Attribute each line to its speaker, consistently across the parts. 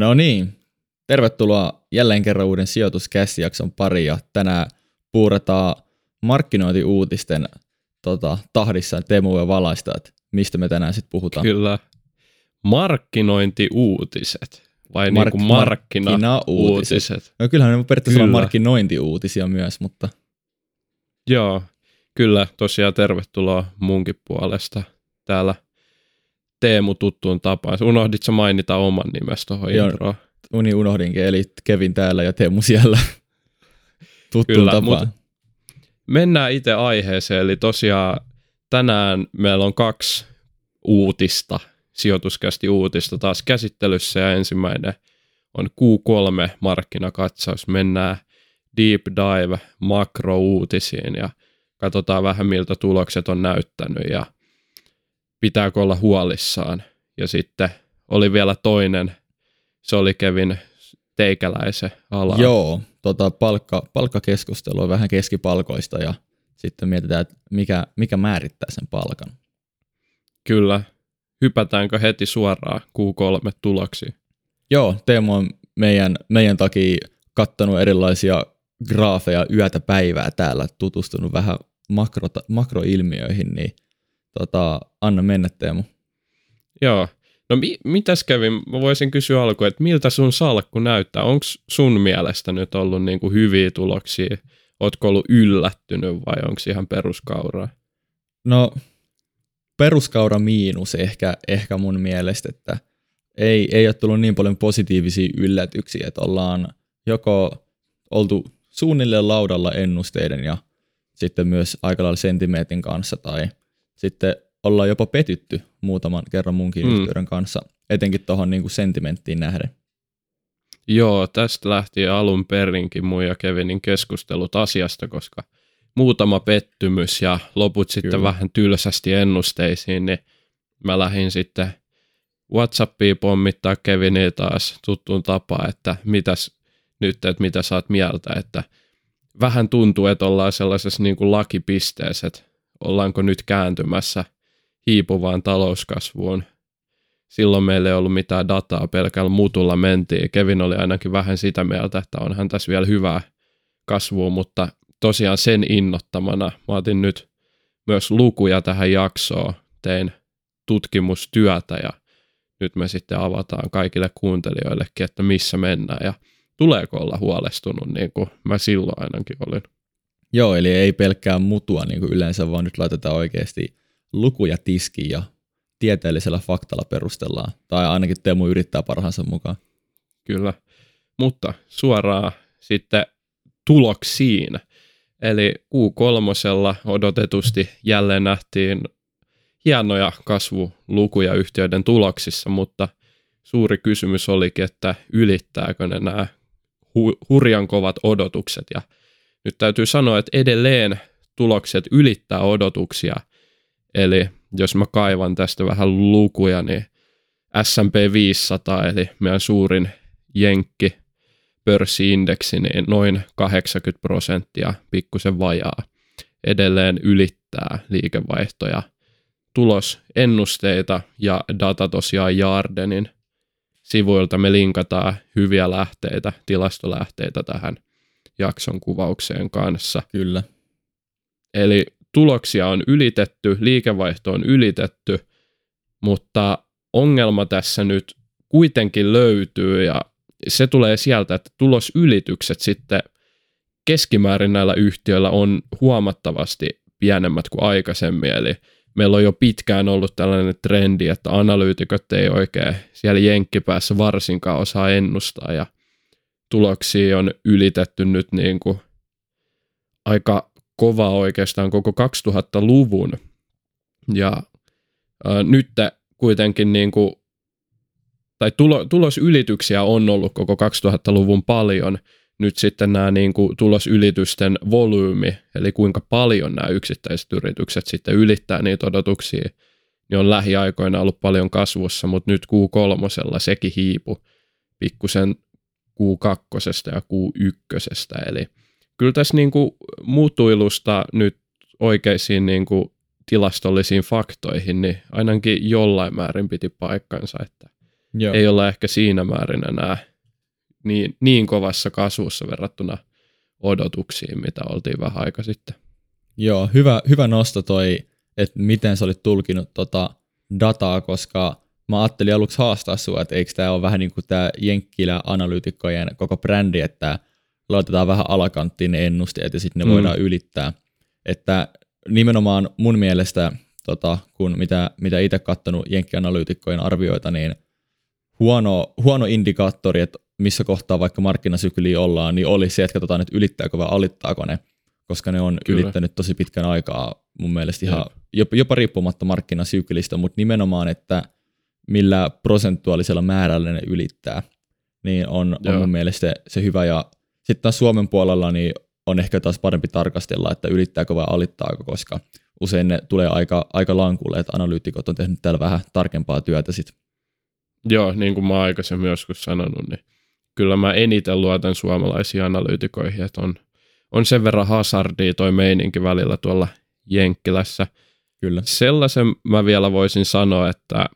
Speaker 1: No niin, tervetuloa jälleen kerran uuden sijoituskästijakson pari ja tänään puuretaan markkinointiuutisten tota, tahdissa Teemu ja valaista, että mistä me tänään sitten puhutaan.
Speaker 2: Kyllä. Markkinointiuutiset vai Mark- niin kuin markkinauutiset.
Speaker 1: No kyllähän ne periaatteessa kyllä. on markkinointiuutisia myös, mutta...
Speaker 2: Joo, kyllä tosiaan tervetuloa munkin puolesta täällä Teemu tuttuun tapaan. Unohditko mainita oman nimestä tuohon introon?
Speaker 1: Uni unohdinkin, eli Kevin täällä ja Teemu siellä tuttuun Kyllä, tapaan.
Speaker 2: Mennään itse aiheeseen, eli tosiaan tänään meillä on kaksi uutista, sijoituskästi uutista taas käsittelyssä ja ensimmäinen on Q3 markkinakatsaus. Mennään deep dive makrouutisiin ja katsotaan vähän miltä tulokset on näyttänyt ja pitääkö olla huolissaan. Ja sitten oli vielä toinen, se oli Kevin teikäläisen ala.
Speaker 1: Joo, tota palkka, palkkakeskustelua vähän keskipalkoista ja sitten mietitään, että mikä, mikä määrittää sen palkan.
Speaker 2: Kyllä. Hypätäänkö heti suoraan Q3 tuloksiin?
Speaker 1: Joo, Teemu on meidän, meidän takia kattanut erilaisia graafeja yötä päivää täällä, tutustunut vähän makro, makroilmiöihin, niin tota, anna mennä Teemu.
Speaker 2: Joo, no mi- mitäs kävi, mä voisin kysyä alkuun, että miltä sun salkku näyttää, onko sun mielestä nyt ollut niinku hyviä tuloksia, ootko ollut yllättynyt vai onko ihan peruskauraa?
Speaker 1: No peruskaura miinus ehkä, ehkä mun mielestä, että ei, ei ole tullut niin paljon positiivisia yllätyksiä, että ollaan joko oltu suunnilleen laudalla ennusteiden ja sitten myös aika lailla sentimentin kanssa tai sitten ollaan jopa petytty muutaman kerran munkin mm. yhteyden kanssa, etenkin tuohon niin sentimenttiin nähden.
Speaker 2: Joo, tästä lähti alun perinkin mun ja Kevinin keskustelut asiasta, koska muutama pettymys ja loput sitten Kyllä. vähän tylsästi ennusteisiin, niin mä lähdin sitten Whatsappiin pommittaa Keviniä taas tuttuun tapaan, että mitäs nyt, että mitä saat mieltä, että vähän tuntuu, että ollaan sellaisessa niin kuin lakipisteessä, että ollaanko nyt kääntymässä hiipuvaan talouskasvuun. Silloin meillä ei ollut mitään dataa, pelkällä mutulla mentiin. Kevin oli ainakin vähän sitä mieltä, että onhan tässä vielä hyvää kasvua, mutta tosiaan sen innottamana mä otin nyt myös lukuja tähän jaksoon, tein tutkimustyötä ja nyt me sitten avataan kaikille kuuntelijoillekin, että missä mennään ja tuleeko olla huolestunut, niin kuin mä silloin ainakin olin.
Speaker 1: Joo, eli ei pelkkää mutua niin kuin yleensä, vaan nyt laitetaan oikeasti lukuja tiskiin ja tieteellisellä faktalla perustellaan. Tai ainakin Teemu yrittää parhaansa mukaan.
Speaker 2: Kyllä, mutta suoraan sitten tuloksiin. Eli Q3 odotetusti jälleen nähtiin hienoja kasvulukuja yhtiöiden tuloksissa, mutta suuri kysymys olikin, että ylittääkö ne nämä hu- hurjan kovat odotukset. Ja nyt täytyy sanoa, että edelleen tulokset ylittää odotuksia. Eli jos mä kaivan tästä vähän lukuja, niin S&P 500, eli meidän suurin jenkki pörssiindeksi, niin noin 80 prosenttia, pikkusen vajaa, edelleen ylittää liikevaihtoja. Tulosennusteita ja data tosiaan Jardenin sivuilta me linkataan hyviä lähteitä, tilastolähteitä tähän jakson kuvaukseen kanssa.
Speaker 1: Kyllä.
Speaker 2: Eli tuloksia on ylitetty, liikevaihto on ylitetty, mutta ongelma tässä nyt kuitenkin löytyy ja se tulee sieltä, että tulosylitykset sitten keskimäärin näillä yhtiöillä on huomattavasti pienemmät kuin aikaisemmin, eli meillä on jo pitkään ollut tällainen trendi, että analyytikot ei oikein siellä jenkkipäässä varsinkaan osaa ennustaa ja tuloksia on ylitetty nyt niin kuin aika kova oikeastaan koko 2000-luvun ja ää, nyt kuitenkin niin kuin, tai tulo, tulosylityksiä on ollut koko 2000-luvun paljon, nyt sitten nämä niin kuin tulosylitysten volyymi, eli kuinka paljon nämä yksittäiset yritykset sitten ylittää niitä odotuksia, niin on lähiaikoina ollut paljon kasvussa, mutta nyt Q3 sekin hiipu pikkusen Q2 ja Q1. Eli kyllä tässä niin kuin muutuilusta nyt oikeisiin niin kuin tilastollisiin faktoihin, niin ainakin jollain määrin piti paikkansa, että Joo. ei olla ehkä siinä määrin enää niin, niin kovassa kasvussa verrattuna odotuksiin, mitä oltiin vähän aika sitten.
Speaker 1: Joo, hyvä, hyvä nosto toi, että miten sä olit tulkinut tota dataa, koska mä ajattelin aluksi haastaa sua, että eikö tämä ole vähän niin kuin tämä Jenkkilä analyytikkojen koko brändi, että laitetaan vähän alakanttiin ne ennusteet ja sitten ne mm. voidaan ylittää. Että nimenomaan mun mielestä, tota, kun mitä, mitä itse katsonut Jenkki-analyytikkojen arvioita, niin huono, huono indikaattori, että missä kohtaa vaikka markkinasykliä ollaan, niin oli se, että katsotaan, että ylittääkö vai alittaako ne, koska ne on Kyllä. ylittänyt tosi pitkän aikaa mun mielestä ihan jopa, jopa riippumatta markkinasyklistä, mutta nimenomaan, että millä prosentuaalisella määrällä ne ylittää, niin on, on mun mielestä se, se hyvä. Ja sitten taas Suomen puolella niin on ehkä taas parempi tarkastella, että ylittääkö vai alittaako, koska usein ne tulee aika, aika lankulle, että analyytikot on tehnyt täällä vähän tarkempaa työtä sitten.
Speaker 2: Joo, niin kuin mä aikaisemmin joskus sanonut, niin kyllä mä eniten luotan suomalaisiin analyytikoihin, että on, on sen verran hazardia toi meininki välillä tuolla Jenkkilässä.
Speaker 1: Kyllä.
Speaker 2: Sellaisen mä vielä voisin sanoa, että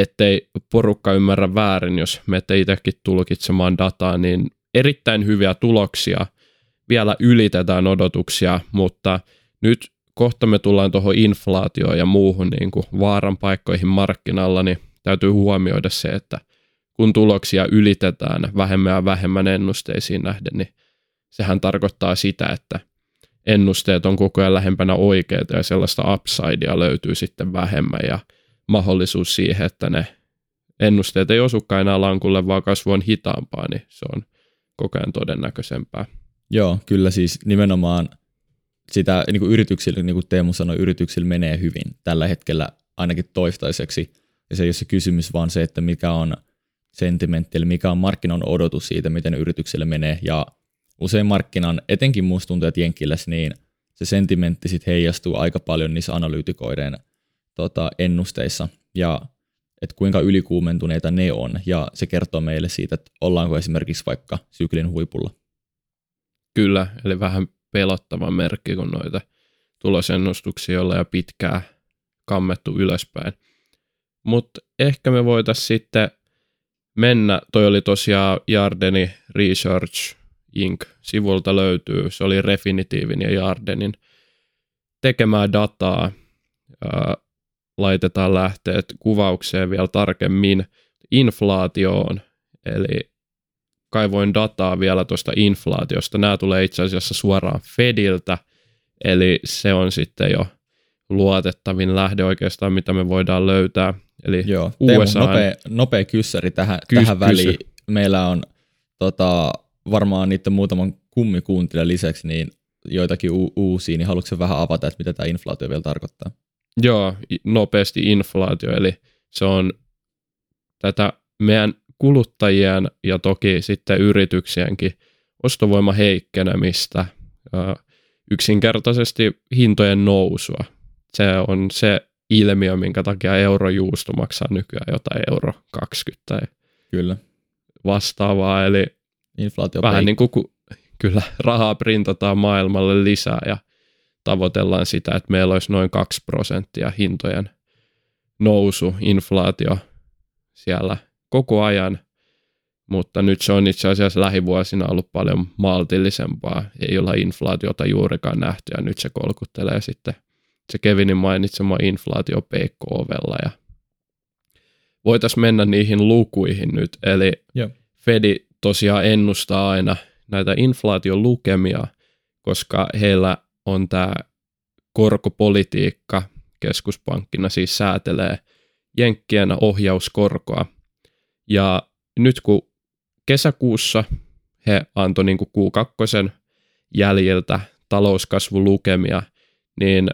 Speaker 2: ettei porukka ymmärrä väärin, jos menette itsekin tulkitsemaan dataa, niin erittäin hyviä tuloksia, vielä ylitetään odotuksia, mutta nyt kohta me tullaan tuohon inflaatioon ja muuhun niin kuin vaaran paikkoihin markkinalla, niin täytyy huomioida se, että kun tuloksia ylitetään vähemmän ja vähemmän ennusteisiin nähden, niin sehän tarkoittaa sitä, että ennusteet on koko ajan lähempänä oikeita ja sellaista upsidea löytyy sitten vähemmän. Ja mahdollisuus siihen, että ne ennusteet ei osukaan enää lankulle, vaan kasvu on hitaampaa, niin se on koko ajan todennäköisempää.
Speaker 1: Joo, kyllä siis nimenomaan sitä niin kuin yrityksillä, niin kuin Teemu sanoi, yrityksillä menee hyvin tällä hetkellä ainakin toistaiseksi. Ja se ei ole se kysymys, vaan se, että mikä on sentimentti, eli mikä on markkinan odotus siitä, miten yritykselle menee. Ja usein markkinan, etenkin musta että Jenkkilässä, niin se sentimentti sitten heijastuu aika paljon niissä analyytikoiden tota, ennusteissa. Ja että kuinka ylikuumentuneita ne on, ja se kertoo meille siitä, että ollaanko esimerkiksi vaikka syklin huipulla.
Speaker 2: Kyllä, eli vähän pelottava merkki, kun noita tulosennustuksia ollaan jo pitkään kammettu ylöspäin. Mutta ehkä me voitaisiin sitten mennä, toi oli tosiaan Jardeni Research Inc. sivulta löytyy, se oli Refinitiivin ja Jardenin tekemää dataa, laitetaan lähteet kuvaukseen vielä tarkemmin inflaatioon, eli kaivoin dataa vielä tuosta inflaatiosta. Nämä tulee itse asiassa suoraan Fediltä, eli se on sitten jo luotettavin lähde oikeastaan, mitä me voidaan löytää. Eli
Speaker 1: Joo, USA nopea, nopea kyssäri tähän, Kys, tähän väliin. Kysy. Meillä on tota, varmaan niiden muutaman kummikuuntelijan lisäksi niin joitakin u- uusia, niin haluatko vähän avata, että mitä tämä inflaatio vielä tarkoittaa?
Speaker 2: Joo, nopeasti inflaatio, eli se on tätä meidän kuluttajien ja toki sitten yrityksienkin ostovoima heikkenemistä, yksinkertaisesti hintojen nousua. Se on se ilmiö, minkä takia eurojuusto maksaa nykyään jotain euro 20 tai
Speaker 1: Kyllä.
Speaker 2: vastaavaa, eli
Speaker 1: Inflaatio
Speaker 2: vähän niin kuin kyllä rahaa printataan maailmalle lisää ja tavoitellaan sitä, että meillä olisi noin 2 prosenttia hintojen nousu, inflaatio siellä koko ajan, mutta nyt se on itse asiassa lähivuosina ollut paljon maltillisempaa. Ei olla inflaatiota juurikaan nähty ja nyt se kolkuttelee sitten se Kevinin mainitsema inflaatio peikko-ovella ja voitaisiin mennä niihin lukuihin nyt. Eli
Speaker 1: Joo.
Speaker 2: Fedi tosiaan ennustaa aina näitä inflaation lukemia, koska heillä on tämä korkopolitiikka keskuspankkina siis säätelee jenkkien ohjauskorkoa. Ja nyt kun kesäkuussa he antoi niin Q2 jäljiltä talouskasvulukemia, niin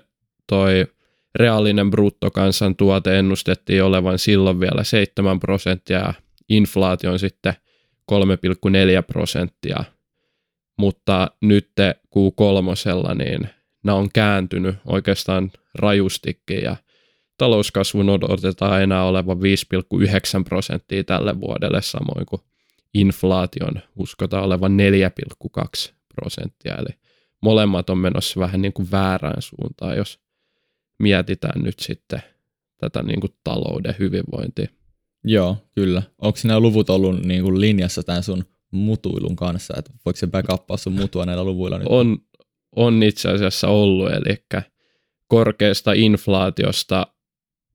Speaker 2: toi reaalinen bruttokansantuote ennustettiin olevan silloin vielä 7 prosenttia ja inflaation sitten 3,4 prosenttia. Mutta nyt Q3 niin nämä on kääntynyt oikeastaan rajustikin ja talouskasvun odotetaan enää olevan 5,9 prosenttia tälle vuodelle, samoin kuin inflaation uskotaan olevan 4,2 prosenttia. Eli molemmat on menossa vähän niin kuin väärään suuntaan, jos mietitään nyt sitten tätä niin kuin talouden hyvinvointia.
Speaker 1: Joo, kyllä. Onko nämä luvut ollut niin kuin linjassa tämän sun mutuilun kanssa, että voiko se backuppaa sun mutua näillä luvuilla nyt?
Speaker 2: On, on itse asiassa ollut, eli korkeasta inflaatiosta,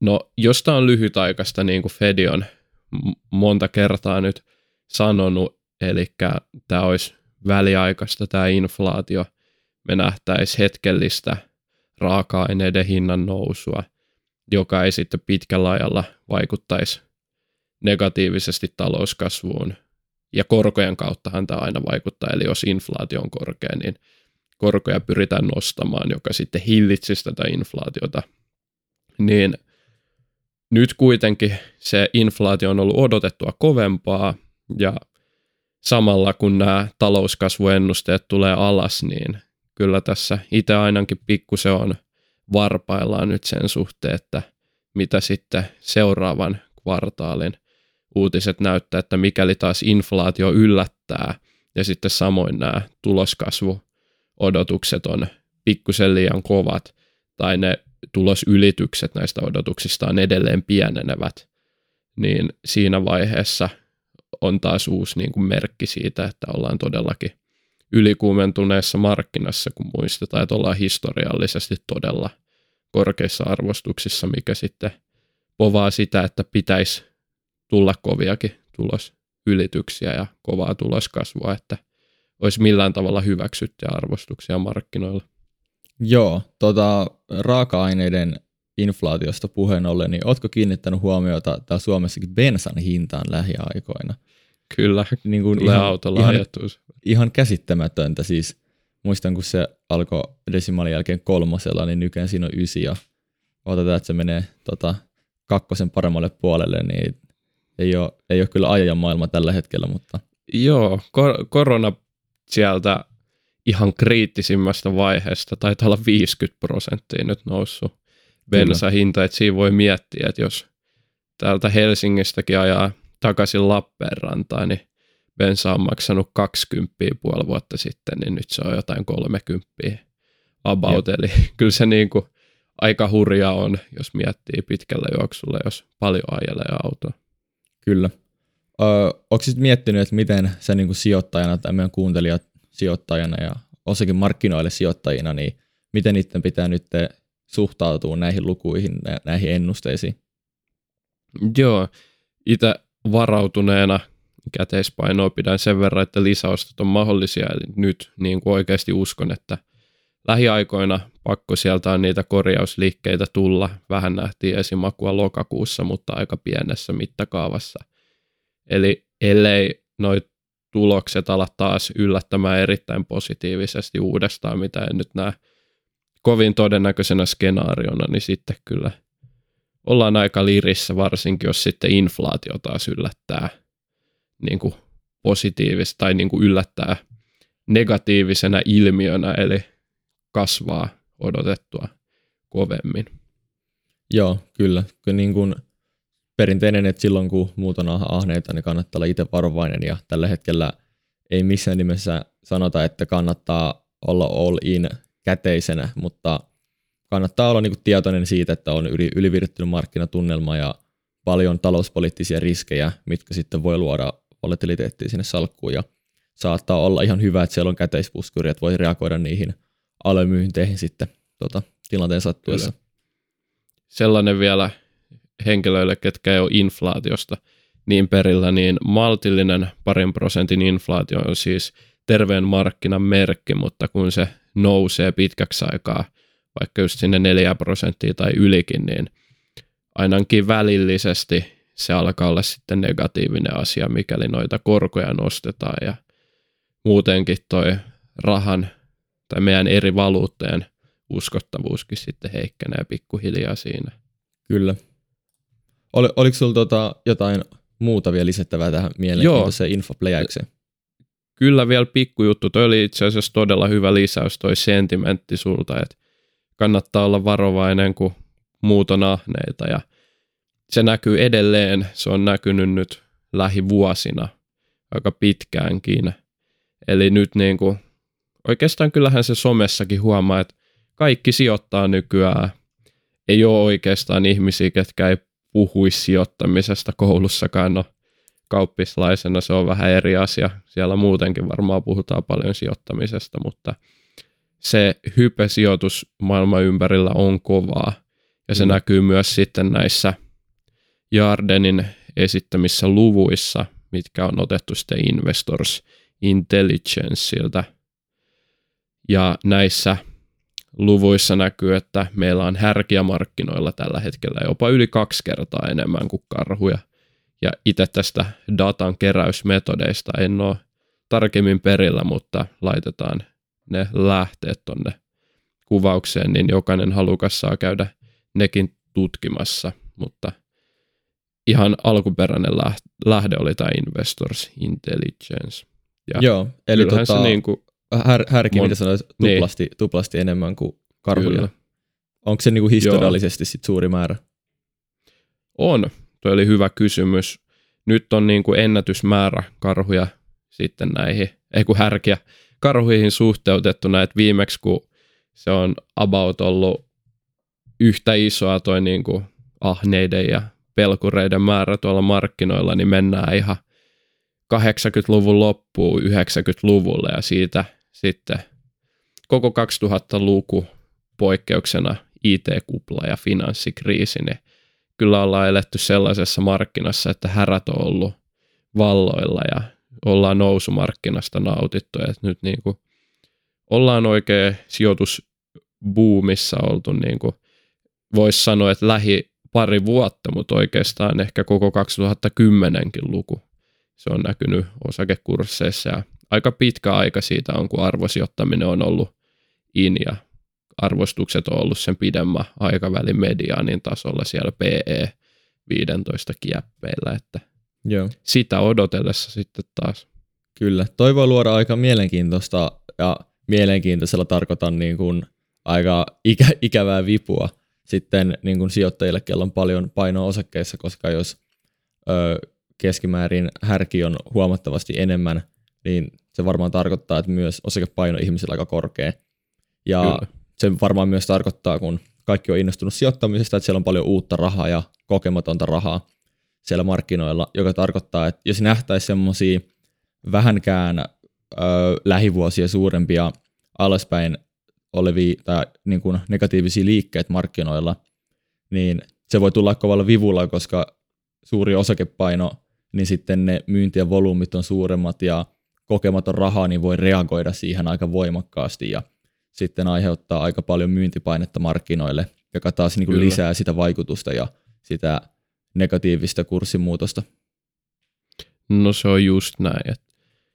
Speaker 2: no josta on lyhytaikaista, niin kuin Fedi on monta kertaa nyt sanonut, eli tämä olisi väliaikaista tämä inflaatio, me nähtäisiin hetkellistä raaka-aineiden hinnan nousua, joka ei sitten pitkällä ajalla vaikuttaisi negatiivisesti talouskasvuun. Ja korkojen kauttahan tämä aina vaikuttaa, eli jos inflaatio on korkea, niin korkoja pyritään nostamaan, joka sitten hillitsisi tätä inflaatiota. Niin nyt kuitenkin se inflaatio on ollut odotettua kovempaa, ja samalla kun nämä talouskasvuennusteet tulee alas, niin kyllä tässä itse ainakin pikkusen on varpaillaan nyt sen suhteen, että mitä sitten seuraavan kvartaalin uutiset näyttää, että mikäli taas inflaatio yllättää ja sitten samoin nämä tuloskasvuodotukset on pikkusen liian kovat tai ne tulosylitykset näistä odotuksista on edelleen pienenevät, niin siinä vaiheessa on taas uusi niin kuin merkki siitä, että ollaan todellakin ylikuumentuneessa markkinassa, kun muistetaan, että ollaan historiallisesti todella korkeissa arvostuksissa, mikä sitten povaa sitä, että pitäisi tulla koviakin tulosylityksiä ja kovaa tuloskasvua, että olisi millään tavalla hyväksyttyjä arvostuksia markkinoilla.
Speaker 1: Joo, tota, raaka-aineiden inflaatiosta puheen ollen, niin oletko kiinnittänyt huomiota täällä Suomessakin bensan hintaan lähiaikoina?
Speaker 2: Kyllä, niin kuin tulee ihan, autolla ihan,
Speaker 1: ihan käsittämätöntä. Siis muistan, kun se alkoi desimaalin jälkeen kolmosella, niin nykyään siinä on ysi ja otetaan, että se menee tota, kakkosen paremmalle puolelle, niin ei ole, ei ole kyllä ajan maailma tällä hetkellä, mutta...
Speaker 2: Joo, kor- korona sieltä ihan kriittisimmästä vaiheesta, taitaa olla 50 prosenttia nyt noussut bensahinta, että siinä voi miettiä, että jos täältä Helsingistäkin ajaa takaisin Lappeenrantaan, niin bensa on maksanut 20 puoli vuotta sitten, niin nyt se on jotain 30 about, Jep. eli kyllä se niin kuin aika hurja on, jos miettii pitkällä juoksulla, jos paljon ajelee autoa.
Speaker 1: Kyllä. Onko sitten miettinyt, että miten sä niin sijoittajana tai meidän kuuntelijat sijoittajana ja osakin markkinoille sijoittajina, niin miten niiden pitää nyt suhtautua näihin lukuihin, näihin ennusteisiin?
Speaker 2: Joo, itse varautuneena käteispainoa pidän sen verran, että lisäostot on mahdollisia. Eli nyt niin kuin oikeasti uskon, että lähiaikoina pakko sieltä on niitä korjausliikkeitä tulla. Vähän nähtiin esimakua lokakuussa, mutta aika pienessä mittakaavassa. Eli ellei noit tulokset ala taas yllättämään erittäin positiivisesti uudestaan, mitä en nyt näe kovin todennäköisenä skenaariona, niin sitten kyllä ollaan aika lirissä, varsinkin jos sitten inflaatio taas yllättää niin kuin positiivista tai niin kuin yllättää negatiivisena ilmiönä, eli kasvaa odotettua kovemmin.
Speaker 1: Joo, kyllä. kyllä niin kuin perinteinen, että silloin kun muut on ahneita, niin kannattaa olla itse varovainen ja tällä hetkellä ei missään nimessä sanota, että kannattaa olla all in käteisenä, mutta kannattaa olla niin kuin tietoinen siitä, että on yli, ylivirittynyt markkinatunnelma ja paljon talouspoliittisia riskejä, mitkä sitten voi luoda volatiliteettia sinne salkkuun ja saattaa olla ihan hyvä, että siellä on käteispuskuri, että voi reagoida niihin alemyynteihin sitten tota, tilanteen sattuessa. Kyllä.
Speaker 2: Sellainen vielä henkilöille, ketkä ei ole inflaatiosta niin perillä, niin maltillinen parin prosentin inflaatio on siis terveen markkinan merkki, mutta kun se nousee pitkäksi aikaa, vaikka just sinne 4 prosenttia tai ylikin, niin ainakin välillisesti se alkaa olla sitten negatiivinen asia, mikäli noita korkoja nostetaan ja muutenkin toi rahan tai meidän eri valuutteen uskottavuuskin sitten heikkenee pikkuhiljaa siinä.
Speaker 1: Kyllä. Ol, oliko sinulla tota jotain muuta vielä lisättävää tähän mielenkiintoiseen infopläjäykseen?
Speaker 2: Kyllä vielä pikkujuttu. Toi oli itse asiassa todella hyvä lisäys toi sentimentti sulta, että kannattaa olla varovainen, kun muut on ahneita ja se näkyy edelleen. Se on näkynyt nyt lähivuosina aika pitkäänkin. Eli nyt niin kuin, oikeastaan kyllähän se somessakin huomaa, että kaikki sijoittaa nykyään. Ei ole oikeastaan ihmisiä, ketkä ei puhuisi sijoittamisesta koulussakaan. No, kauppislaisena se on vähän eri asia. Siellä muutenkin varmaan puhutaan paljon sijoittamisesta, mutta se hypesijoitus maailman ympärillä on kovaa. Ja se mm. näkyy myös sitten näissä Jardenin esittämissä luvuissa, mitkä on otettu sitten Investors Intelligenceiltä. Ja näissä luvuissa näkyy, että meillä on härkiä markkinoilla tällä hetkellä jopa yli kaksi kertaa enemmän kuin karhuja. Ja itse tästä datan keräysmetodeista en ole tarkemmin perillä, mutta laitetaan ne lähteet tonne kuvaukseen, niin jokainen halukas saa käydä nekin tutkimassa, mutta ihan alkuperäinen lähde oli tämä Investors Intelligence.
Speaker 1: Ja Joo, eli tota, se niin kuin, här, härki, mon... mitä sanoit, niin. tuplasti, niin. tuplasti enemmän kuin karhuja. Onko se niin kuin historiallisesti sit suuri määrä?
Speaker 2: On, tuo oli hyvä kysymys. Nyt on niin kuin ennätysmäärä karhuja sitten näihin, ei kun härkiä, karhuihin suhteutettu näitä viimeksi, kun se on about ollut yhtä isoa toi niin kuin ahneiden ja pelkureiden määrä tuolla markkinoilla, niin mennään ihan 80-luvun loppuun 90-luvulle ja siitä sitten koko 2000-luku poikkeuksena IT-kupla ja finanssikriisi, niin kyllä ollaan eletty sellaisessa markkinassa, että härät on ollut valloilla ja ollaan nousumarkkinasta nautittu. Et nyt niin kuin ollaan oikein sijoitusbuumissa oltu, niin kuin voisi sanoa, että lähi pari vuotta, mutta oikeastaan ehkä koko 2010kin luku. Se on näkynyt osakekursseissa ja aika pitkä aika siitä on, kun arvosijoittaminen on ollut in ja arvostukset on ollut sen pidemmän aikavälin mediaanin tasolla siellä PE 15 kieppeillä, että Joo. sitä odotellessa sitten taas.
Speaker 1: Kyllä, toi voi luoda aika mielenkiintoista ja mielenkiintoisella tarkoitan niin kuin aika ikä, ikävää vipua sitten niin kuin sijoittajille, kello on paljon painoa osakkeissa, koska jos ö, keskimäärin härki on huomattavasti enemmän, niin se varmaan tarkoittaa, että myös osakepaino ihmisillä aika korkea. Ja Kyllä. se varmaan myös tarkoittaa, kun kaikki on innostunut sijoittamisesta, että siellä on paljon uutta rahaa ja kokematonta rahaa siellä markkinoilla, joka tarkoittaa, että jos nähtäisiin semmoisia vähänkään ö, lähivuosia suurempia alaspäin olevia tai niin kuin negatiivisia liikkeitä markkinoilla, niin se voi tulla kovalla vivulla, koska suuri osakepaino, niin sitten ne myyntien volyymit on suuremmat ja kokematon rahaa, niin voi reagoida siihen aika voimakkaasti ja sitten aiheuttaa aika paljon myyntipainetta markkinoille, joka taas niin kuin lisää sitä vaikutusta ja sitä negatiivista kurssimuutosta.
Speaker 2: No se on just näin. Että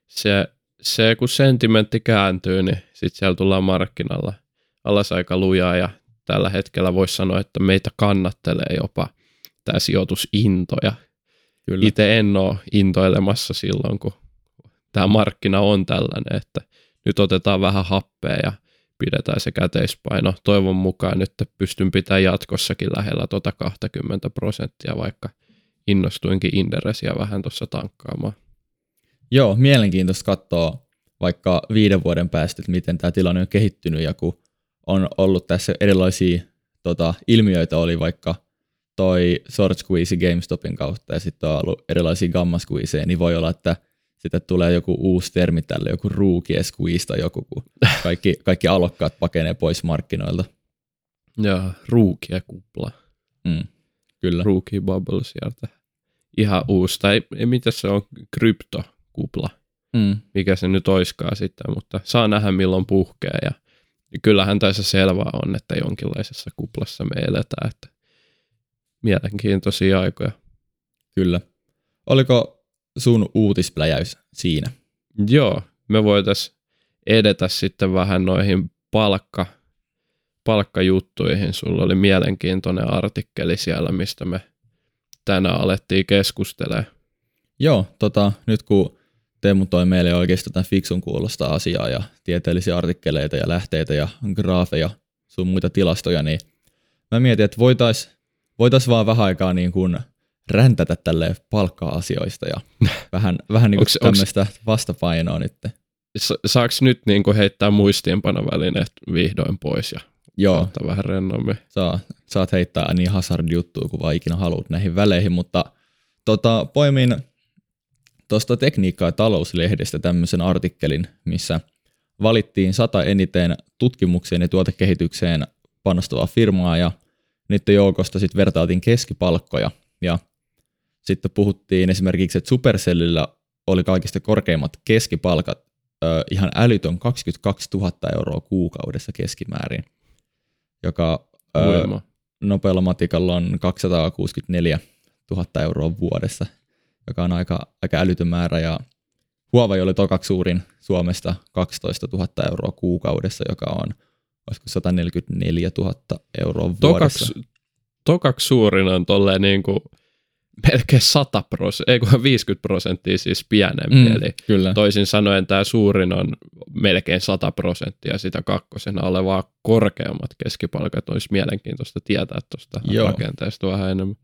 Speaker 2: se, se, kun sentimentti kääntyy, niin sitten siellä tullaan markkinalla alas aika lujaa ja tällä hetkellä voisi sanoa, että meitä kannattelee jopa tämä sijoitusinto ja itse en ole intoilemassa silloin, kun tämä markkina on tällainen, että nyt otetaan vähän happea ja pidetään se käteispaino. Toivon mukaan nyt pystyn pitämään jatkossakin lähellä tuota 20 prosenttia, vaikka innostuinkin Inderesiä vähän tuossa tankkaamaan.
Speaker 1: Joo, mielenkiintoista katsoa vaikka viiden vuoden päästä, että miten tämä tilanne on kehittynyt ja kun on ollut tässä erilaisia tota, ilmiöitä, oli vaikka toi short squeeze GameStopin kautta ja sitten on ollut erilaisia gamma squeezeja, niin voi olla, että sitten tulee joku uusi termi tälle, joku rookie squeeze tai joku, kun kaikki, kaikki alokkaat pakenee pois markkinoilta.
Speaker 2: Joo, rookie kupla.
Speaker 1: Mm, kyllä.
Speaker 2: Rookie bubble sieltä. Ihan uusi, tai mitä se on, kryptokupla. Mm. Mikä se nyt oiskaa sitten, mutta saa nähdä milloin puhkee ja kyllähän tässä selvää on, että jonkinlaisessa kuplassa me eletään, että mielenkiintoisia aikoja.
Speaker 1: Kyllä. Oliko sun uutispläjäys siinä?
Speaker 2: Joo, me voitaisiin edetä sitten vähän noihin palkka, palkkajuttuihin. Sulla oli mielenkiintoinen artikkeli siellä, mistä me tänään alettiin keskustelemaan.
Speaker 1: Joo, tota, nyt kun Teemu toi meille oikeastaan tämän fiksun kuulosta asiaa ja tieteellisiä artikkeleita ja lähteitä ja graafeja, sun muita tilastoja, niin mä mietin, että voitaisiin voitais vaan vähän aikaa niin kuin räntätä tälle palkka-asioista ja vähän, vähän niin kuin onks, tämmöistä onks, vastapainoa nyt.
Speaker 2: Saaks nyt niin kuin heittää muistiinpanovälineet vihdoin pois ja
Speaker 1: Joo,
Speaker 2: vähän rennommin.
Speaker 1: saa, saat heittää niin hazard-juttuja kuin vaan ikinä haluat näihin väleihin, mutta tota, poimin tuosta tekniikkaa- ja talouslehdestä tämmöisen artikkelin, missä valittiin sata eniten tutkimukseen ja tuotekehitykseen panostavaa firmaa ja niiden joukosta sitten vertailtiin keskipalkkoja ja sitten puhuttiin esimerkiksi, että Supercellillä oli kaikista korkeimmat keskipalkat ö, ihan älytön 22 000 euroa kuukaudessa keskimäärin, joka ö, nopealla matikalla on 264 000 euroa vuodessa, joka on aika, aika älytön määrä. Ja Huawei oli tokaksi suurin Suomesta 12 000 euroa kuukaudessa, joka on olisiko 144 000 euroa vuodessa.
Speaker 2: Tokaks, tokaks suurin on tolleen niin kuin melkein 100 prosenttia, ei kun 50 prosenttia siis pienempi. Mm. Eli
Speaker 1: kyllä.
Speaker 2: toisin sanoen tämä suurin on melkein 100 prosenttia sitä kakkosena olevaa korkeammat keskipalkat. Olisi mielenkiintoista tietää tuosta
Speaker 1: Joo.
Speaker 2: rakenteesta vähän enemmän.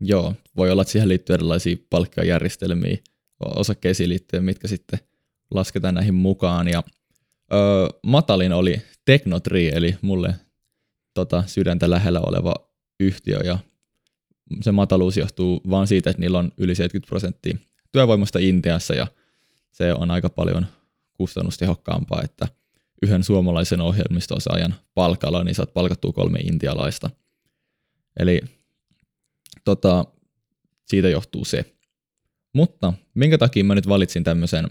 Speaker 1: Joo, voi olla, että siihen liittyy erilaisia palkkajärjestelmiä osakkeisiin liittyen, mitkä sitten lasketaan näihin mukaan. Ja öö, matalin oli Technotree, eli mulle tota, sydäntä lähellä oleva yhtiö, ja se mataluus johtuu vaan siitä, että niillä on yli 70 prosenttia työvoimasta Intiassa, ja se on aika paljon kustannustehokkaampaa, että yhden suomalaisen ohjelmisto-osaajan palkalla, niin saat palkattua kolme intialaista. Eli tota, siitä johtuu se. Mutta minkä takia mä nyt valitsin tämmöisen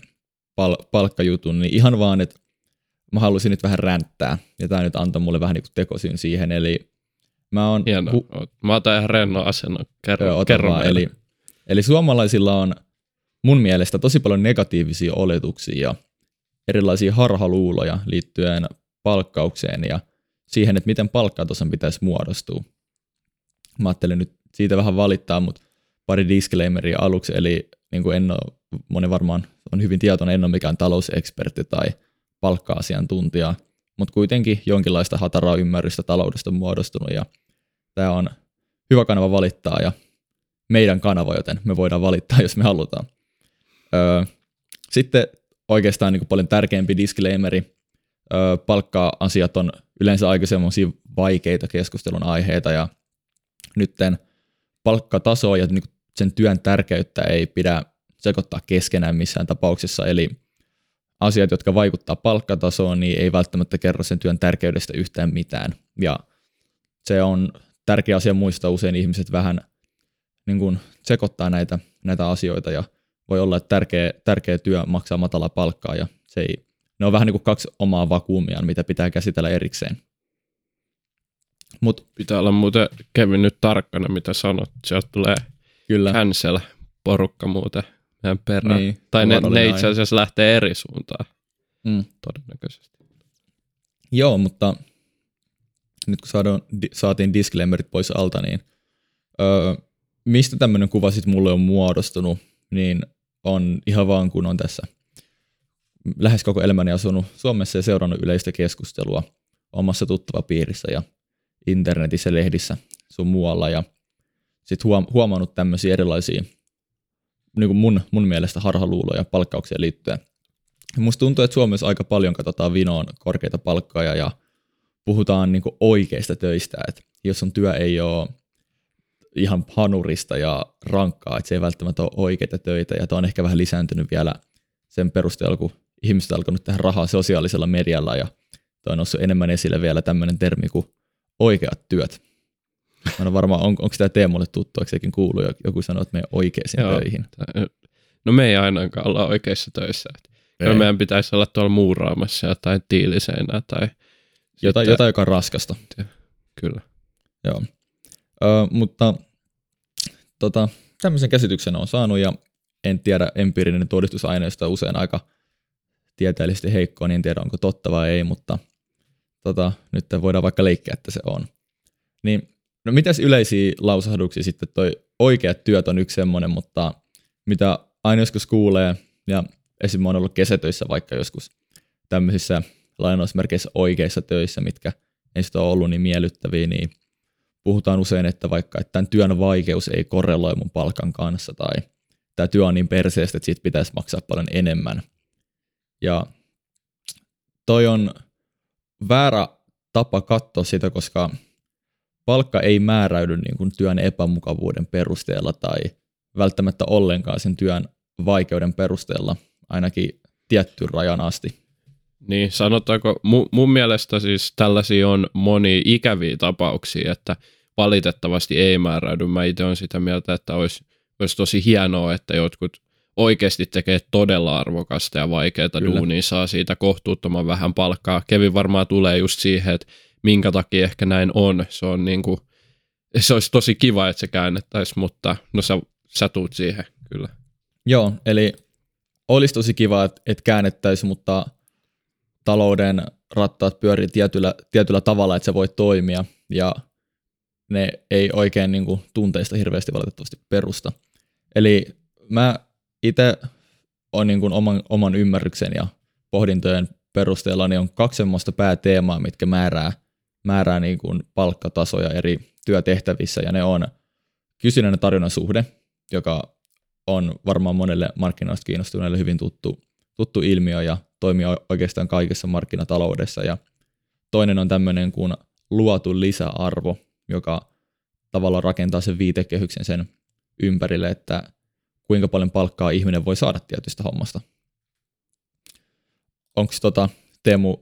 Speaker 1: pal- palkkajutun, niin ihan vaan, että mä halusin nyt vähän ränttää, ja tämä nyt antoi mulle vähän niin tekosyyn siihen, eli mä oon...
Speaker 2: Hienoa. Hu- mä otan ihan rennon asennon. Kerro,
Speaker 1: Joo,
Speaker 2: kerro
Speaker 1: vaan. eli, eli suomalaisilla on mun mielestä tosi paljon negatiivisia oletuksia ja erilaisia harhaluuloja liittyen palkkaukseen ja siihen, että miten palkkatason pitäisi muodostua. Mä ajattelin nyt siitä vähän valittaa, mutta pari disclaimeria aluksi, eli niin kuin en ole, moni varmaan on hyvin tietoinen, en ole mikään talousekspertti tai palkka-asiantuntija, mutta kuitenkin jonkinlaista hataraa ymmärrystä taloudesta on muodostunut ja tämä on hyvä kanava valittaa ja meidän kanava, joten me voidaan valittaa, jos me halutaan. Öö, sitten oikeastaan niin kuin paljon tärkeämpi disclaimeri, öö, palkka-asiat on yleensä aika semmoisia vaikeita keskustelun aiheita ja nytten palkkatasoa ja niin sen työn tärkeyttä ei pidä sekoittaa keskenään missään tapauksessa, eli asiat, jotka vaikuttaa palkkatasoon, niin ei välttämättä kerro sen työn tärkeydestä yhtään mitään. Ja se on tärkeä asia muistaa, usein ihmiset vähän niin kuin sekoittaa näitä, näitä asioita ja voi olla, että tärkeä, tärkeä työ maksaa matala palkkaa ja se ei, ne on vähän niin kuin kaksi omaa vakuumiaan, mitä pitää käsitellä erikseen. Mut
Speaker 2: Pitää olla muuten Kevin nyt tarkkana, mitä sanot. Sieltä tulee
Speaker 1: kyllä,
Speaker 2: cancel porukka muuten meidän perään.
Speaker 1: Niin,
Speaker 2: tai ne, ne itse asiassa lähtee eri suuntaan
Speaker 1: mm.
Speaker 2: todennäköisesti.
Speaker 1: Joo, mutta nyt kun saadaan, di- saatiin disclaimerit pois alta, niin öö, mistä tämmöinen kuva sitten mulle on muodostunut, niin on ihan vaan kun on tässä lähes koko elämäni asunut Suomessa ja seurannut yleistä keskustelua omassa tuttava piirissä ja internetissä, lehdissä sun muualla ja sitten huom- huomannut tämmöisiä erilaisia niin kuin mun, mun mielestä harhaluuloja palkkaukseen liittyen. Musta tuntuu, että Suomessa aika paljon katsotaan vinoon korkeita palkkoja ja puhutaan niin oikeista töistä, että jos sun työ ei ole ihan hanurista ja rankkaa, että se ei välttämättä ole oikeita töitä ja tämä on ehkä vähän lisääntynyt vielä sen perusteella, kun ihmiset on alkanut tehdä rahaa sosiaalisella medialla ja toi on noussut enemmän esille vielä tämmöinen termi kuin oikeat työt. Mä en varmaan, on, onko tämä Teemolle tuttu, eikö sekin kuulu, joku sanoo, että me oikeisiin
Speaker 2: Joo.
Speaker 1: töihin.
Speaker 2: No me ei ainakaan olla oikeissa töissä. Kyllä
Speaker 1: Ei.
Speaker 2: meidän pitäisi olla tuolla muuraamassa jotain tiiliseinää tai
Speaker 1: Jotain,
Speaker 2: sitten-
Speaker 1: jotain, joka on raskasta.
Speaker 2: Kyllä.
Speaker 1: Joo. Ö, mutta tota, tämmöisen käsityksen on saanut ja en tiedä, empiirinen todistusaineisto on usein aika tieteellisesti heikkoa, niin en tiedä onko totta vai ei, mutta tota, nyt voidaan vaikka leikkiä, että se on. Niin, no mitäs yleisiä lausahduksia sitten toi oikeat työt on yksi semmoinen, mutta mitä aina joskus kuulee, ja esim. oon ollut kesätöissä vaikka joskus tämmöisissä lainausmerkeissä oikeissa töissä, mitkä ei sitä ole ollut niin miellyttäviä, niin puhutaan usein, että vaikka että tämän työn vaikeus ei korreloi mun palkan kanssa tai tämä työ on niin perseestä, että siitä pitäisi maksaa paljon enemmän. Ja toi on väärä tapa katsoa sitä, koska palkka ei määräydy niin kuin työn epämukavuuden perusteella tai välttämättä ollenkaan sen työn vaikeuden perusteella, ainakin tiettyyn rajan asti.
Speaker 2: Niin, sanotaanko, mun, mun mielestä siis tällaisia on moni ikäviä tapauksia, että valitettavasti ei määräydy. Mä itse olen sitä mieltä, että olisi, olisi tosi hienoa, että jotkut oikeasti tekee todella arvokasta ja vaikeaa duunia, saa siitä kohtuuttoman vähän palkkaa. Kevin varmaan tulee just siihen, että minkä takia ehkä näin on. Se on niin kuin, se olisi tosi kiva, että se käännettäisiin, mutta no sä, sä tuut siihen kyllä.
Speaker 1: Joo, eli olisi tosi kiva, että, että mutta talouden rattaat pyörii tietyllä, tietyllä tavalla, että se voi toimia, ja ne ei oikein niin kuin, tunteista hirveästi valitettavasti perusta. Eli mä itse on niin kuin oman, oman ymmärryksen ja pohdintojen perusteella niin on kaksi semmoista pääteemaa, mitkä määrää, määrää niin kuin palkkatasoja eri työtehtävissä, ja ne on kysynnän ja tarjonnan suhde, joka on varmaan monelle markkinoista kiinnostuneelle hyvin tuttu, tuttu ilmiö ja toimii oikeastaan kaikessa markkinataloudessa. Ja toinen on tämmöinen kuin luotu lisäarvo, joka tavallaan rakentaa sen viitekehyksen sen ympärille, että kuinka paljon palkkaa ihminen voi saada tietystä hommasta. Onko tota, Teemu,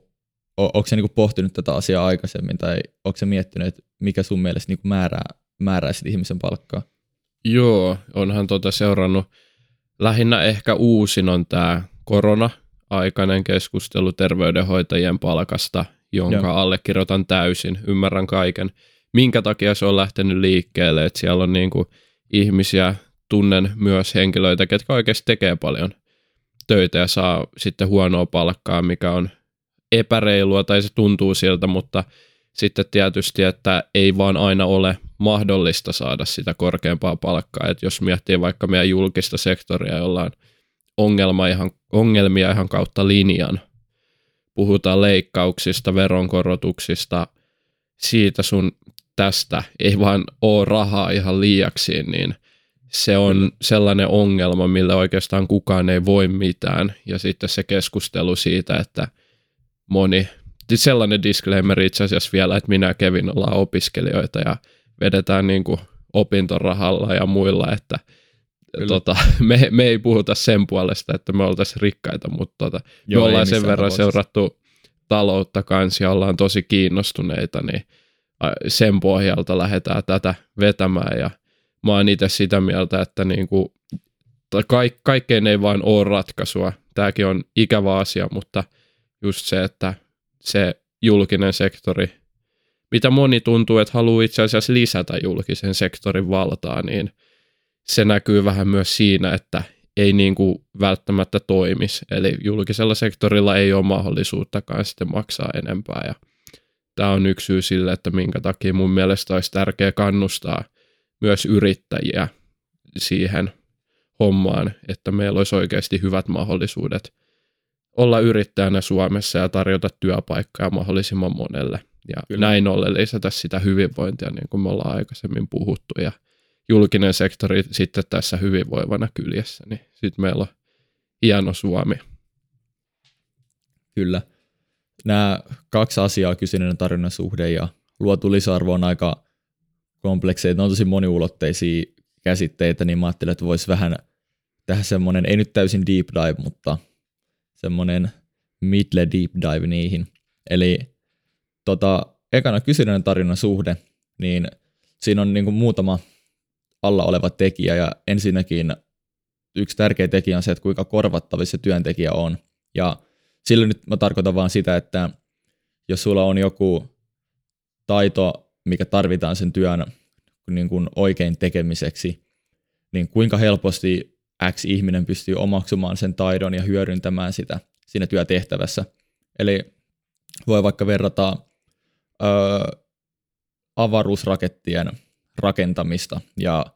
Speaker 1: onko se niinku pohtinut tätä asiaa aikaisemmin tai onko se miettinyt, että mikä sun mielestä niinku määrää, määrää ihmisen palkkaa?
Speaker 2: Joo, onhan tota seurannut. Lähinnä ehkä uusin on tämä korona-aikainen keskustelu terveydenhoitajien palkasta, jonka Joo. allekirjoitan täysin, ymmärrän kaiken. Minkä takia se on lähtenyt liikkeelle, että siellä on niinku ihmisiä, tunnen myös henkilöitä, ketkä oikeasti tekee paljon töitä ja saa sitten huonoa palkkaa, mikä on epäreilua tai se tuntuu siltä, mutta sitten tietysti, että ei vaan aina ole mahdollista saada sitä korkeampaa palkkaa. että jos miettii vaikka meidän julkista sektoria, jolla on ongelma ihan, ongelmia ihan kautta linjan, puhutaan leikkauksista, veronkorotuksista, siitä sun tästä ei vaan ole rahaa ihan liiaksi, niin se on sellainen ongelma, millä oikeastaan kukaan ei voi mitään. Ja sitten se keskustelu siitä, että moni, sellainen disclaimer itse asiassa vielä, että minä ja Kevin ollaan opiskelijoita ja vedetään niin kuin opintorahalla ja muilla, että tota, me, me ei puhuta sen puolesta, että me oltaisiin rikkaita, mutta tota, Joo, me ollaan sen verran seurattu taloutta kanssa ja ollaan tosi kiinnostuneita, niin sen pohjalta lähdetään tätä vetämään. Ja mä oon itse sitä mieltä, että niin kuin, kaik, kaikkeen ei vaan ole ratkaisua. Tämäkin on ikävä asia, mutta just se, että se julkinen sektori mitä moni tuntuu, että haluaa itse asiassa lisätä julkisen sektorin valtaa, niin se näkyy vähän myös siinä, että ei niin kuin välttämättä toimisi. Eli julkisella sektorilla ei ole mahdollisuuttakaan sitten maksaa enempää. Ja tämä on yksi syy sille, että minkä takia mun mielestä olisi tärkeää kannustaa myös yrittäjiä siihen hommaan, että meillä olisi oikeasti hyvät mahdollisuudet olla yrittäjänä Suomessa ja tarjota työpaikkaa mahdollisimman monelle. Ja Kyllä. näin ollen lisätä sitä hyvinvointia, niin kuin me ollaan aikaisemmin puhuttu. Ja julkinen sektori sitten tässä hyvinvoivana kyljessä, niin sitten meillä on hieno Suomi.
Speaker 1: Kyllä. Nämä kaksi asiaa, kysynnän tarjonnan suhde ja luotu lisäarvo on aika komplekseja. Ne on tosi moniulotteisia käsitteitä, niin mä ajattelin, että voisi vähän tehdä semmoinen, ei nyt täysin deep dive, mutta semmoinen middle deep dive niihin. Eli tota, ekana kysynnän tarjonnan suhde, niin siinä on niin kuin muutama alla oleva tekijä ja ensinnäkin yksi tärkeä tekijä on se, että kuinka korvattavissa se työntekijä on. Ja silloin nyt mä tarkoitan vaan sitä, että jos sulla on joku taito, mikä tarvitaan sen työn niin kuin oikein tekemiseksi, niin kuinka helposti X ihminen pystyy omaksumaan sen taidon ja hyödyntämään sitä siinä työtehtävässä. Eli voi vaikka verrata ö, avaruusrakettien rakentamista ja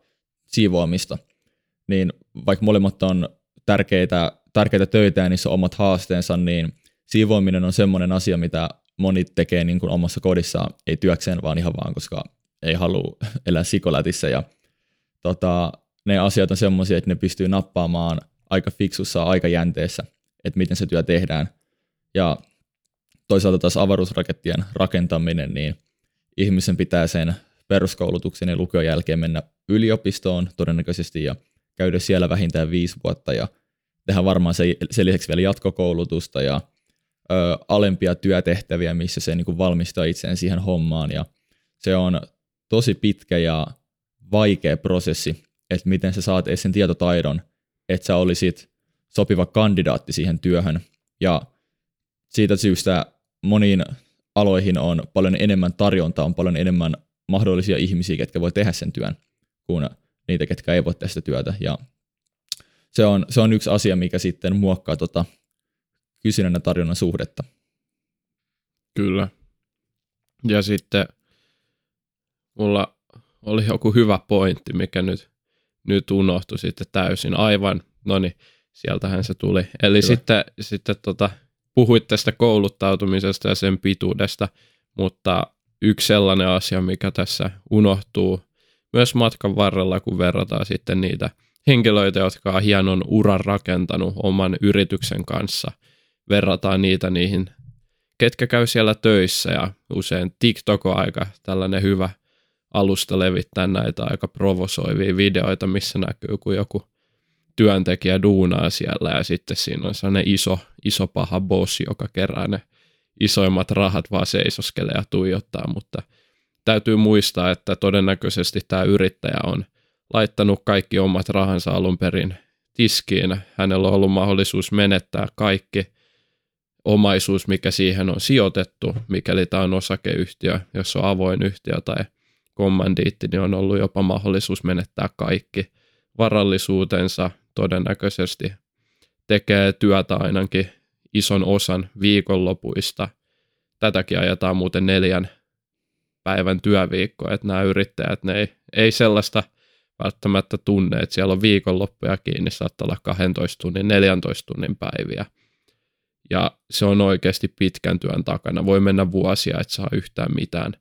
Speaker 1: siivoamista, niin vaikka molemmat on tärkeitä, tärkeitä töitä ja niissä on omat haasteensa, niin siivoaminen on semmoinen asia, mitä moni tekee niin kuin omassa kodissaan, ei työkseen, vaan ihan vaan, koska ei halua elää sikolätissä. Ja tota, ne asiat on semmoisia, että ne pystyy nappaamaan aika fiksussa aikajänteessä, että miten se työ tehdään. Ja toisaalta taas avaruusrakettien rakentaminen, niin ihmisen pitää sen peruskoulutuksen ja lukion jälkeen mennä yliopistoon todennäköisesti ja käydä siellä vähintään viisi vuotta ja tehdä varmaan se, sen lisäksi vielä jatkokoulutusta ja ö, alempia työtehtäviä, missä se niin kuin valmistaa itseään siihen hommaan ja se on tosi pitkä ja vaikea prosessi, että miten sä saat edes sen tietotaidon, että sä olisit sopiva kandidaatti siihen työhön ja siitä syystä moniin aloihin on paljon enemmän tarjontaa, on paljon enemmän mahdollisia ihmisiä, ketkä voi tehdä sen työn, kuin niitä, ketkä ei voi tehdä sitä työtä. Ja se on, se on yksi asia, mikä sitten muokkaa tota kysynnän ja tarjonnan suhdetta.
Speaker 2: Kyllä. Ja sitten mulla oli joku hyvä pointti, mikä nyt, nyt unohtui sitten täysin. Aivan, no niin, sieltähän se tuli. Eli Hyvä. sitten, sitten tota, puhuit tästä kouluttautumisesta ja sen pituudesta, mutta yksi sellainen asia, mikä tässä unohtuu myös matkan varrella, kun verrataan sitten niitä henkilöitä, jotka on hienon uran rakentanut oman yrityksen kanssa, verrataan niitä niihin, ketkä käy siellä töissä ja usein TikTok on aika tällainen hyvä alusta levittää näitä aika provosoivia videoita, missä näkyy, kun joku työntekijä duunaa siellä ja sitten siinä on sellainen iso, iso paha boss, joka kerää ne isoimmat rahat vaan seisoskelee ja tuijottaa, mutta täytyy muistaa, että todennäköisesti tämä yrittäjä on laittanut kaikki omat rahansa alun perin tiskiin. Hänellä on ollut mahdollisuus menettää kaikki omaisuus, mikä siihen on sijoitettu, mikäli tämä on osakeyhtiö, jos on avoin yhtiö tai kommandiitti, niin on ollut jopa mahdollisuus menettää kaikki varallisuutensa todennäköisesti tekee työtä ainakin ison osan viikonlopuista. Tätäkin ajetaan muuten neljän päivän työviikko, että nämä yrittäjät, ne ei, ei sellaista välttämättä tunne, että siellä on viikonloppuja kiinni, saattaa olla 12 tunnin, 14 tunnin päiviä. Ja se on oikeasti pitkän työn takana. Voi mennä vuosia, että saa yhtään mitään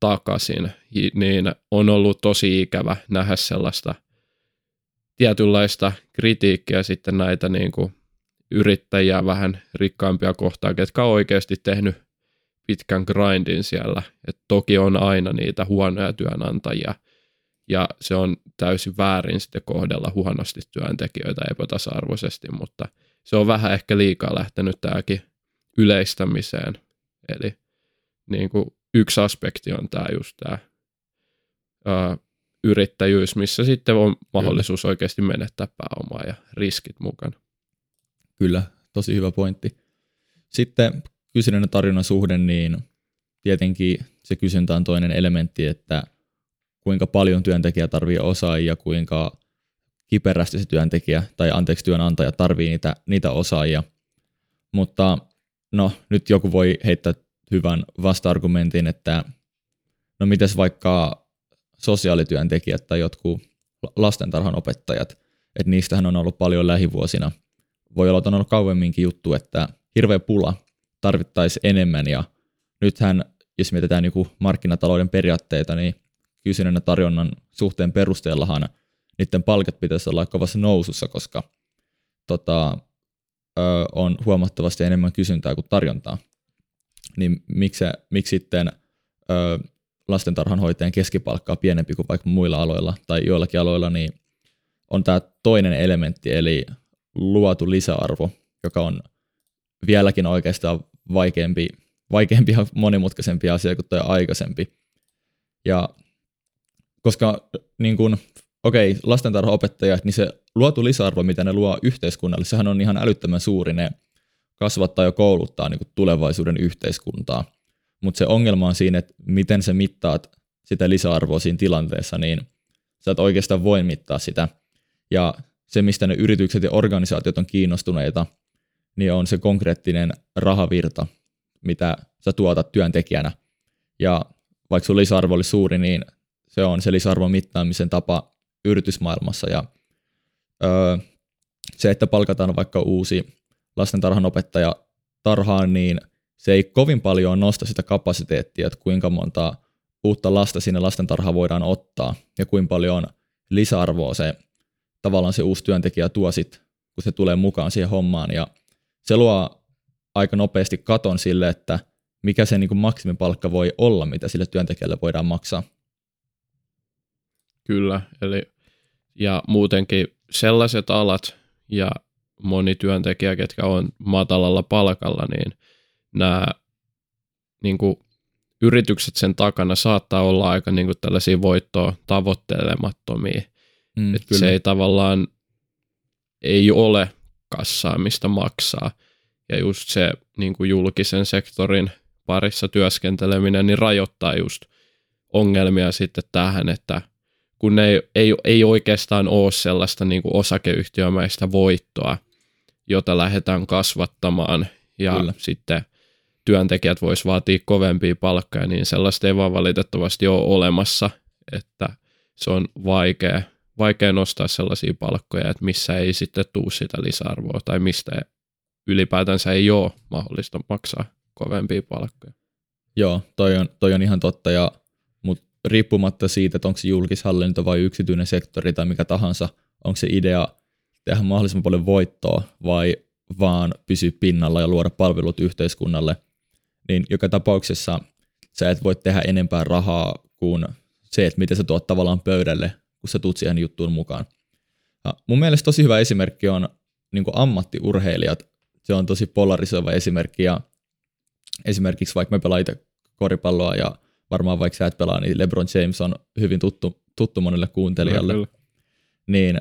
Speaker 2: takaisin. Niin on ollut tosi ikävä nähdä sellaista tietynlaista kritiikkiä sitten näitä niin kuin yrittäjiä vähän rikkaampia kohtaan, ketkä on oikeasti tehnyt pitkän grindin siellä. Et toki on aina niitä huonoja työnantajia, ja se on täysin väärin sitten kohdella huonosti työntekijöitä epätasa-arvoisesti, mutta se on vähän ehkä liikaa lähtenyt tämäkin yleistämiseen. Eli niin kuin yksi aspekti on tämä just tämä ää, yrittäjyys, missä sitten on mahdollisuus Kyllä. oikeasti menettää pääomaa ja riskit mukana.
Speaker 1: Kyllä, tosi hyvä pointti. Sitten kysynnän ja tarjonnan suhde, niin tietenkin se kysyntä on toinen elementti, että kuinka paljon työntekijä tarvii osaajia, kuinka kiperästi se työntekijä tai anteeksi työnantaja tarvii niitä, niitä osaajia. Mutta no nyt joku voi heittää hyvän vasta-argumentin, että no mites vaikka sosiaalityöntekijät tai jotkut lastentarhan opettajat, että niistähän on ollut paljon lähivuosina. Voi olla, että on ollut kauemminkin juttu, että hirveä pula tarvittaisiin enemmän ja nythän, jos mietitään niin markkinatalouden periaatteita, niin kysynnän ja tarjonnan suhteen perusteellahan niiden palkat pitäisi olla kovassa nousussa, koska tota, ö, on huomattavasti enemmän kysyntää kuin tarjontaa. Niin miksi, miksi sitten ö, lastentarhanhoitajan keskipalkkaa pienempi kuin vaikka muilla aloilla tai joillakin aloilla, niin on tämä toinen elementti, eli luotu lisäarvo, joka on vieläkin oikeastaan vaikeampi, vaikeampi ja monimutkaisempi asia kuin tuo aikaisempi. Ja koska niin kun, okei, okay, lastentarhaopettajat, niin se luotu lisäarvo, mitä ne luo yhteiskunnalle, sehän on ihan älyttömän suuri, ne kasvattaa ja kouluttaa niin tulevaisuuden yhteiskuntaa. Mutta se ongelma on siinä, että miten sä mittaat sitä lisäarvoa siinä tilanteessa, niin sä et oikeastaan voi mittaa sitä. Ja se, mistä ne yritykset ja organisaatiot on kiinnostuneita, niin on se konkreettinen rahavirta, mitä sä tuotat työntekijänä. Ja vaikka sun lisäarvo oli suuri, niin se on se lisäarvon mittaamisen tapa yritysmaailmassa. Ja öö, se, että palkataan vaikka uusi lastentarhanopettaja tarhaan, niin se ei kovin paljon nosta sitä kapasiteettia, että kuinka monta uutta lasta sinne lastentarhaan voidaan ottaa ja kuinka paljon lisäarvoa se tavallaan se uusi työntekijä tuo sit, kun se tulee mukaan siihen hommaan. Ja se luo aika nopeasti katon sille, että mikä se niin maksimipalkka voi olla, mitä sille työntekijälle voidaan maksaa.
Speaker 2: Kyllä, eli ja muutenkin sellaiset alat ja moni työntekijä, ketkä on matalalla palkalla, niin nämä niin kuin, yritykset sen takana saattaa olla aika niin kuin, tällaisia voittoa tavoittelemattomia. Mm, että se ei tavallaan ei ole kassaa, mistä maksaa. Ja just se niin kuin julkisen sektorin parissa työskenteleminen niin rajoittaa just ongelmia sitten tähän, että kun ei, ei, ei oikeastaan ole sellaista niin kuin osakeyhtiömäistä voittoa, jota lähdetään kasvattamaan ja Kyllä. sitten työntekijät vois vaatia kovempia palkkoja, niin sellaista ei vaan valitettavasti ole olemassa, että se on vaikea, vaikea nostaa sellaisia palkkoja, että missä ei sitten tuu sitä lisäarvoa tai mistä ylipäätänsä ei ole mahdollista maksaa kovempia palkkoja.
Speaker 1: Joo, toi on, toi on ihan totta, ja, mutta riippumatta siitä, että onko se julkishallinto vai yksityinen sektori tai mikä tahansa, onko se idea tehdä mahdollisimman paljon voittoa vai vaan pysyä pinnalla ja luoda palvelut yhteiskunnalle, niin joka tapauksessa sä et voi tehdä enempää rahaa kuin se, että miten sä tuot tavallaan pöydälle, kun sä tuut siihen juttuun mukaan. Ja mun mielestä tosi hyvä esimerkki on niin ammattiurheilijat. Se on tosi polarisoiva esimerkki ja esimerkiksi vaikka me pelaa itse koripalloa ja varmaan vaikka sä et pelaa, niin LeBron James on hyvin tuttu, tuttu monelle kuuntelijalle. No, niin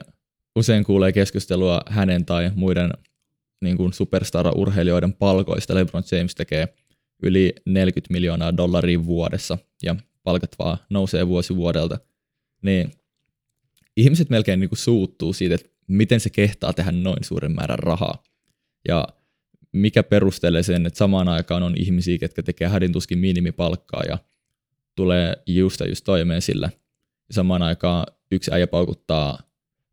Speaker 1: usein kuulee keskustelua hänen tai muiden niin kuin superstar-urheilijoiden palkoista. LeBron James tekee yli 40 miljoonaa dollaria vuodessa ja palkat vaan nousee vuosi vuodelta. Niin ihmiset melkein niin kuin suuttuu siitä, että miten se kehtaa tehdä noin suuren määrän rahaa. Ja mikä perustelee sen, että samaan aikaan on ihmisiä, jotka tekee hädintuskin minimipalkkaa ja tulee just just toimeen sillä. Ja samaan aikaan yksi äijä paukuttaa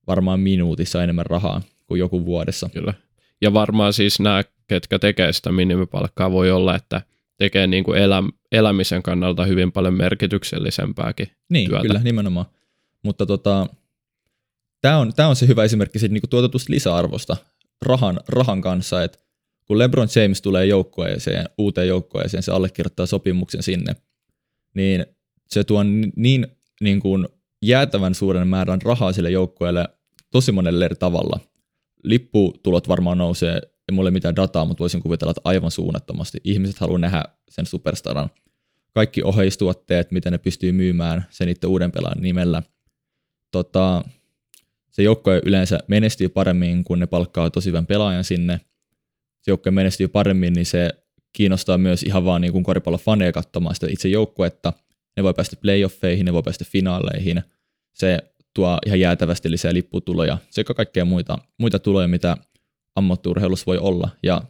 Speaker 1: varmaan minuutissa enemmän rahaa kuin joku vuodessa.
Speaker 2: Kyllä. Ja varmaan siis nämä, ketkä tekee sitä minimipalkkaa, voi olla, että tekee niin kuin elä, elämisen kannalta hyvin paljon merkityksellisempääkin
Speaker 1: Niin,
Speaker 2: työtä.
Speaker 1: kyllä, nimenomaan. Mutta tota, tämä on, tää on se hyvä esimerkki siitä niin tuotetusta lisäarvosta rahan, rahan kanssa, että kun LeBron James tulee joukkueeseen, uuteen joukkueeseen, se allekirjoittaa sopimuksen sinne, niin se tuo niin, niin kuin jäätävän suuren määrän rahaa sille joukkueelle tosi monelle eri tavalla. Lipputulot varmaan nousee, ei mulle mitään dataa, mutta voisin kuvitella, että aivan suunnattomasti. Ihmiset haluaa nähdä sen superstaran. Kaikki oheistuotteet, miten ne pystyy myymään sen itse uuden pelaajan nimellä. Tota, se joukkue yleensä menestyy paremmin, kun ne palkkaa tosi hyvän pelaajan sinne. Se joukkue menestyy paremmin, niin se kiinnostaa myös ihan vaan niin kuin koripallofaneja katsomaan sitä itse joukkuetta. Ne voi päästä playoffeihin, ne voi päästä finaaleihin. Se tuo ihan jäätävästi lisää lipputuloja sekä kaikkea muita, muita tuloja, mitä ammattiurheilussa voi olla. Ja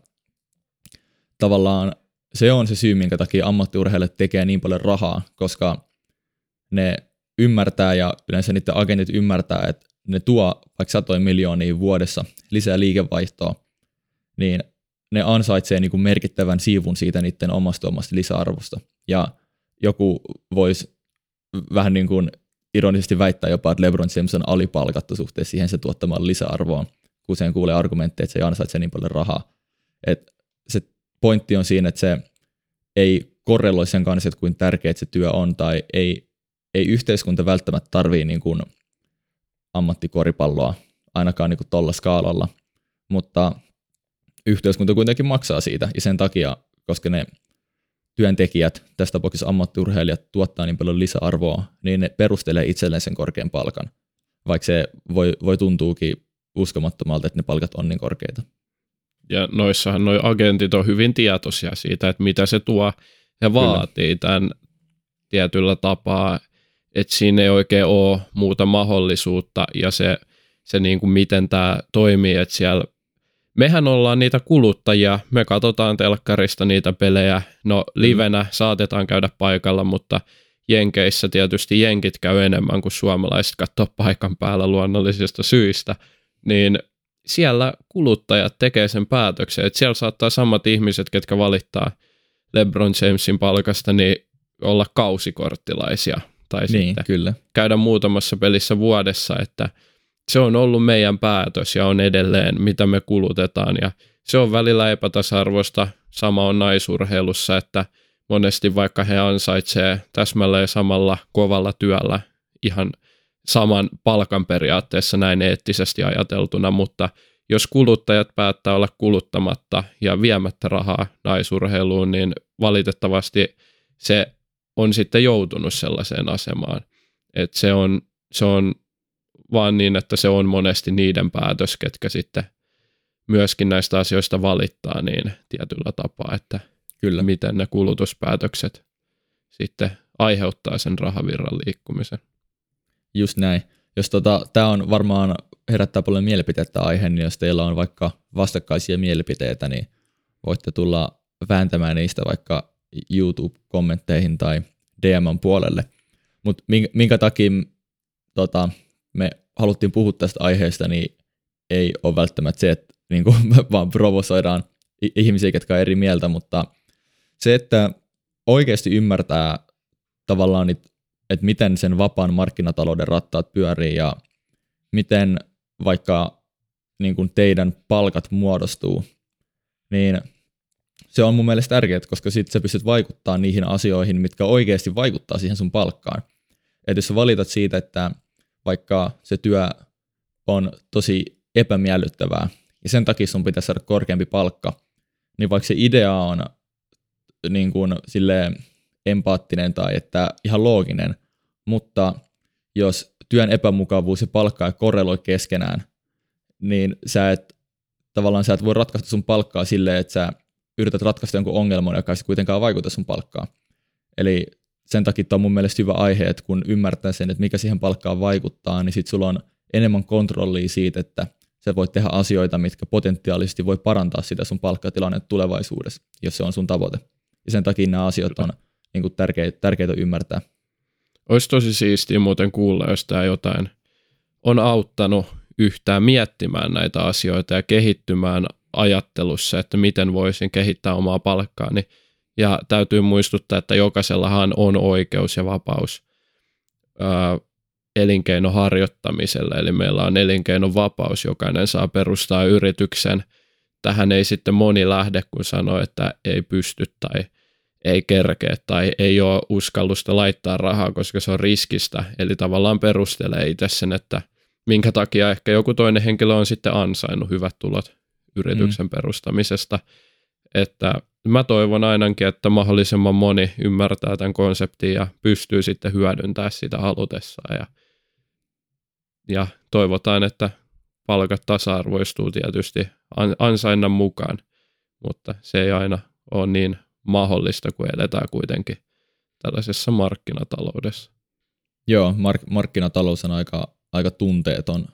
Speaker 1: tavallaan se on se syy, minkä takia ammattiurheilijat tekee niin paljon rahaa, koska ne ymmärtää ja yleensä niiden agentit ymmärtää, että ne tuo vaikka satoja miljoonia vuodessa lisää liikevaihtoa, niin ne ansaitsee niin kuin merkittävän siivun siitä niiden omasta omasta lisäarvosta. Ja joku voisi vähän niin kuin ironisesti väittää jopa, että LeBron James on alipalkattu suhteessa siihen se tuottamaan lisäarvoon, sen kuulee argumentteja, että se ei ansaitse niin paljon rahaa. Et se pointti on siinä, että se ei korreloi sen kanssa, että kuin tärkeä se työ on, tai ei, ei yhteiskunta välttämättä tarvii niin kuin ammattikoripalloa ainakaan niin tuolla skaalalla, mutta yhteiskunta kuitenkin maksaa siitä, ja sen takia, koska ne työntekijät, tässä tapauksessa ammattiurheilijat, tuottaa niin paljon lisäarvoa, niin ne perustelee itselleen sen korkean palkan, vaikka se voi, voi tuntuukin uskomattomalta, että ne palkat on niin korkeita.
Speaker 2: Ja noissahan noi agentit on hyvin tietoisia siitä, että mitä se tuo ja vaatii Kyllä. tämän tietyllä tapaa, että siinä ei oikein ole muuta mahdollisuutta ja se, se niin kuin miten tämä toimii, että siellä mehän ollaan niitä kuluttajia, me katsotaan telkkarista niitä pelejä, no livenä mm. saatetaan käydä paikalla, mutta Jenkeissä tietysti jenkit käy enemmän kuin suomalaiset katsoa paikan päällä luonnollisista syistä, niin siellä kuluttajat tekee sen päätöksen, että siellä saattaa samat ihmiset, ketkä valittaa LeBron Jamesin palkasta, niin olla kausikorttilaisia tai niin, sitten kyllä. käydä muutamassa pelissä vuodessa, että – se on ollut meidän päätös ja on edelleen, mitä me kulutetaan ja se on välillä epätasa-arvoista. Sama on naisurheilussa, että monesti vaikka he ansaitsee täsmälleen samalla kovalla työllä ihan saman palkan periaatteessa näin eettisesti ajateltuna, mutta jos kuluttajat päättää olla kuluttamatta ja viemättä rahaa naisurheiluun, niin valitettavasti se on sitten joutunut sellaiseen asemaan. että se on, se on vaan niin, että se on monesti niiden päätös, ketkä sitten myöskin näistä asioista valittaa niin tietyllä tapaa, että Kyllä. miten ne kulutuspäätökset sitten aiheuttaa sen rahavirran liikkumisen.
Speaker 1: Just näin. Jos tota, tämä on varmaan herättää paljon mielipiteitä aihe, niin jos teillä on vaikka vastakkaisia mielipiteitä, niin voitte tulla vääntämään niistä vaikka YouTube-kommentteihin tai DMn puolelle. Mutta minkä, minkä takia tota, me haluttiin puhua tästä aiheesta, niin ei ole välttämättä se, että niin kuin, vaan provosoidaan ihmisiä, jotka on eri mieltä, mutta se, että oikeasti ymmärtää tavallaan, että miten sen vapaan markkinatalouden rattaat pyörii ja miten vaikka niin kuin teidän palkat muodostuu, niin se on mun mielestä tärkeää, koska sitten sä pystyt vaikuttaa niihin asioihin, mitkä oikeasti vaikuttaa siihen sun palkkaan. Että jos sä valitat siitä, että vaikka se työ on tosi epämiellyttävää ja sen takia sun pitäisi saada korkeampi palkka, niin vaikka se idea on niin kuin silleen empaattinen tai että ihan looginen, mutta jos työn epämukavuus ja palkka ei korreloi keskenään, niin sä et, tavallaan sä et voi ratkaista sun palkkaa silleen, että sä yrität ratkaista jonkun ongelman, joka ei kuitenkaan vaikuta sun palkkaan. Eli sen takia tämä on mun mielestä hyvä aihe, että kun ymmärtää sen, että mikä siihen palkkaan vaikuttaa, niin sitten sulla on enemmän kontrollia siitä, että sä voit tehdä asioita, mitkä potentiaalisesti voi parantaa sitä sun palkkatilannetta tulevaisuudessa, jos se on sun tavoite. Ja sen takia nämä asiat on niin kuin tärkeitä, tärkeitä ymmärtää.
Speaker 2: Olisi tosi siistiä muuten kuulla, jos tämä jotain on auttanut yhtään miettimään näitä asioita ja kehittymään ajattelussa, että miten voisin kehittää omaa palkkaani. Ja täytyy muistuttaa, että jokaisellahan on oikeus ja vapaus ää, elinkeinon harjoittamiselle, eli meillä on elinkeinon vapaus, jokainen saa perustaa yrityksen. Tähän ei sitten moni lähde, kun sanoo, että ei pysty tai ei kerkeä tai ei ole uskallusta laittaa rahaa, koska se on riskistä. Eli tavallaan perustelee itse sen, että minkä takia ehkä joku toinen henkilö on sitten ansainnut hyvät tulot yrityksen mm. perustamisesta. Että mä toivon ainakin, että mahdollisimman moni ymmärtää tämän konseptin ja pystyy sitten hyödyntämään sitä halutessaan. Ja, ja toivotaan, että palkat tasa-arvoistuu tietysti ansainnan mukaan, mutta se ei aina ole niin mahdollista, kun eletään kuitenkin tällaisessa markkinataloudessa.
Speaker 1: Joo, mark- markkinatalous on aika, aika tunteeton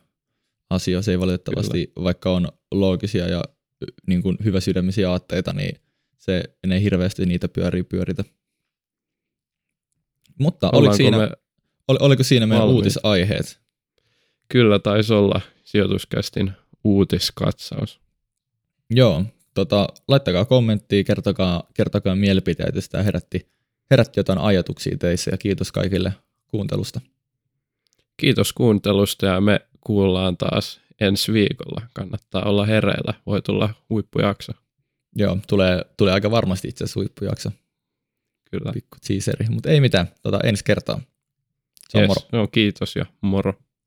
Speaker 1: asia. Se ei valitettavasti, Kyllä. vaikka on loogisia ja niin kuin hyvä sydämisiä aatteita, niin se ei hirveästi niitä pyörii pyöritä. Mutta oliko siinä, me ol, oliko siinä meidän valmiit? uutisaiheet?
Speaker 2: Kyllä taisi olla sijoituskästin uutiskatsaus.
Speaker 1: Joo, tota, laittakaa kommenttia, kertokaa, kertokaa mielipiteitä, sitä herätti, herätti jotain ajatuksia teissä ja kiitos kaikille kuuntelusta.
Speaker 2: Kiitos kuuntelusta ja me kuullaan taas ensi viikolla. Kannattaa olla hereillä. Voi tulla huippujakso.
Speaker 1: Joo, tulee, tulee aika varmasti itse asiassa huippujakso.
Speaker 2: Kyllä.
Speaker 1: Pikku teaseri, mutta ei mitään. Tota, ensi kertaa.
Speaker 2: Se on yes, moro. No, kiitos ja moro.